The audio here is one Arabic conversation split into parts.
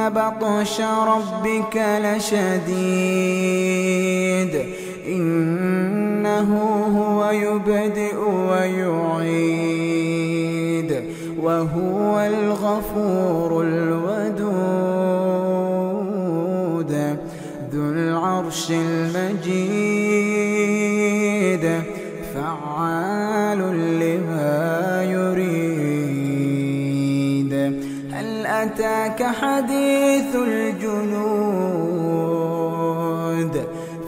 إن بطش ربك لشديد. إنه هو يبدئ ويعيد. وهو الغفور الودود. ذو العرش المجيد. أتاك حديث الجنود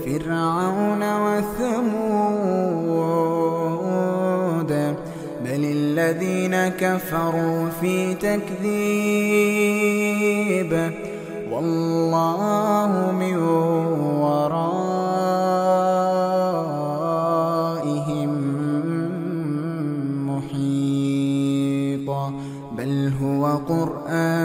فرعون وثمود. بل الذين كفروا في تكذيب والله من ورائهم محيط. بل هو قرآن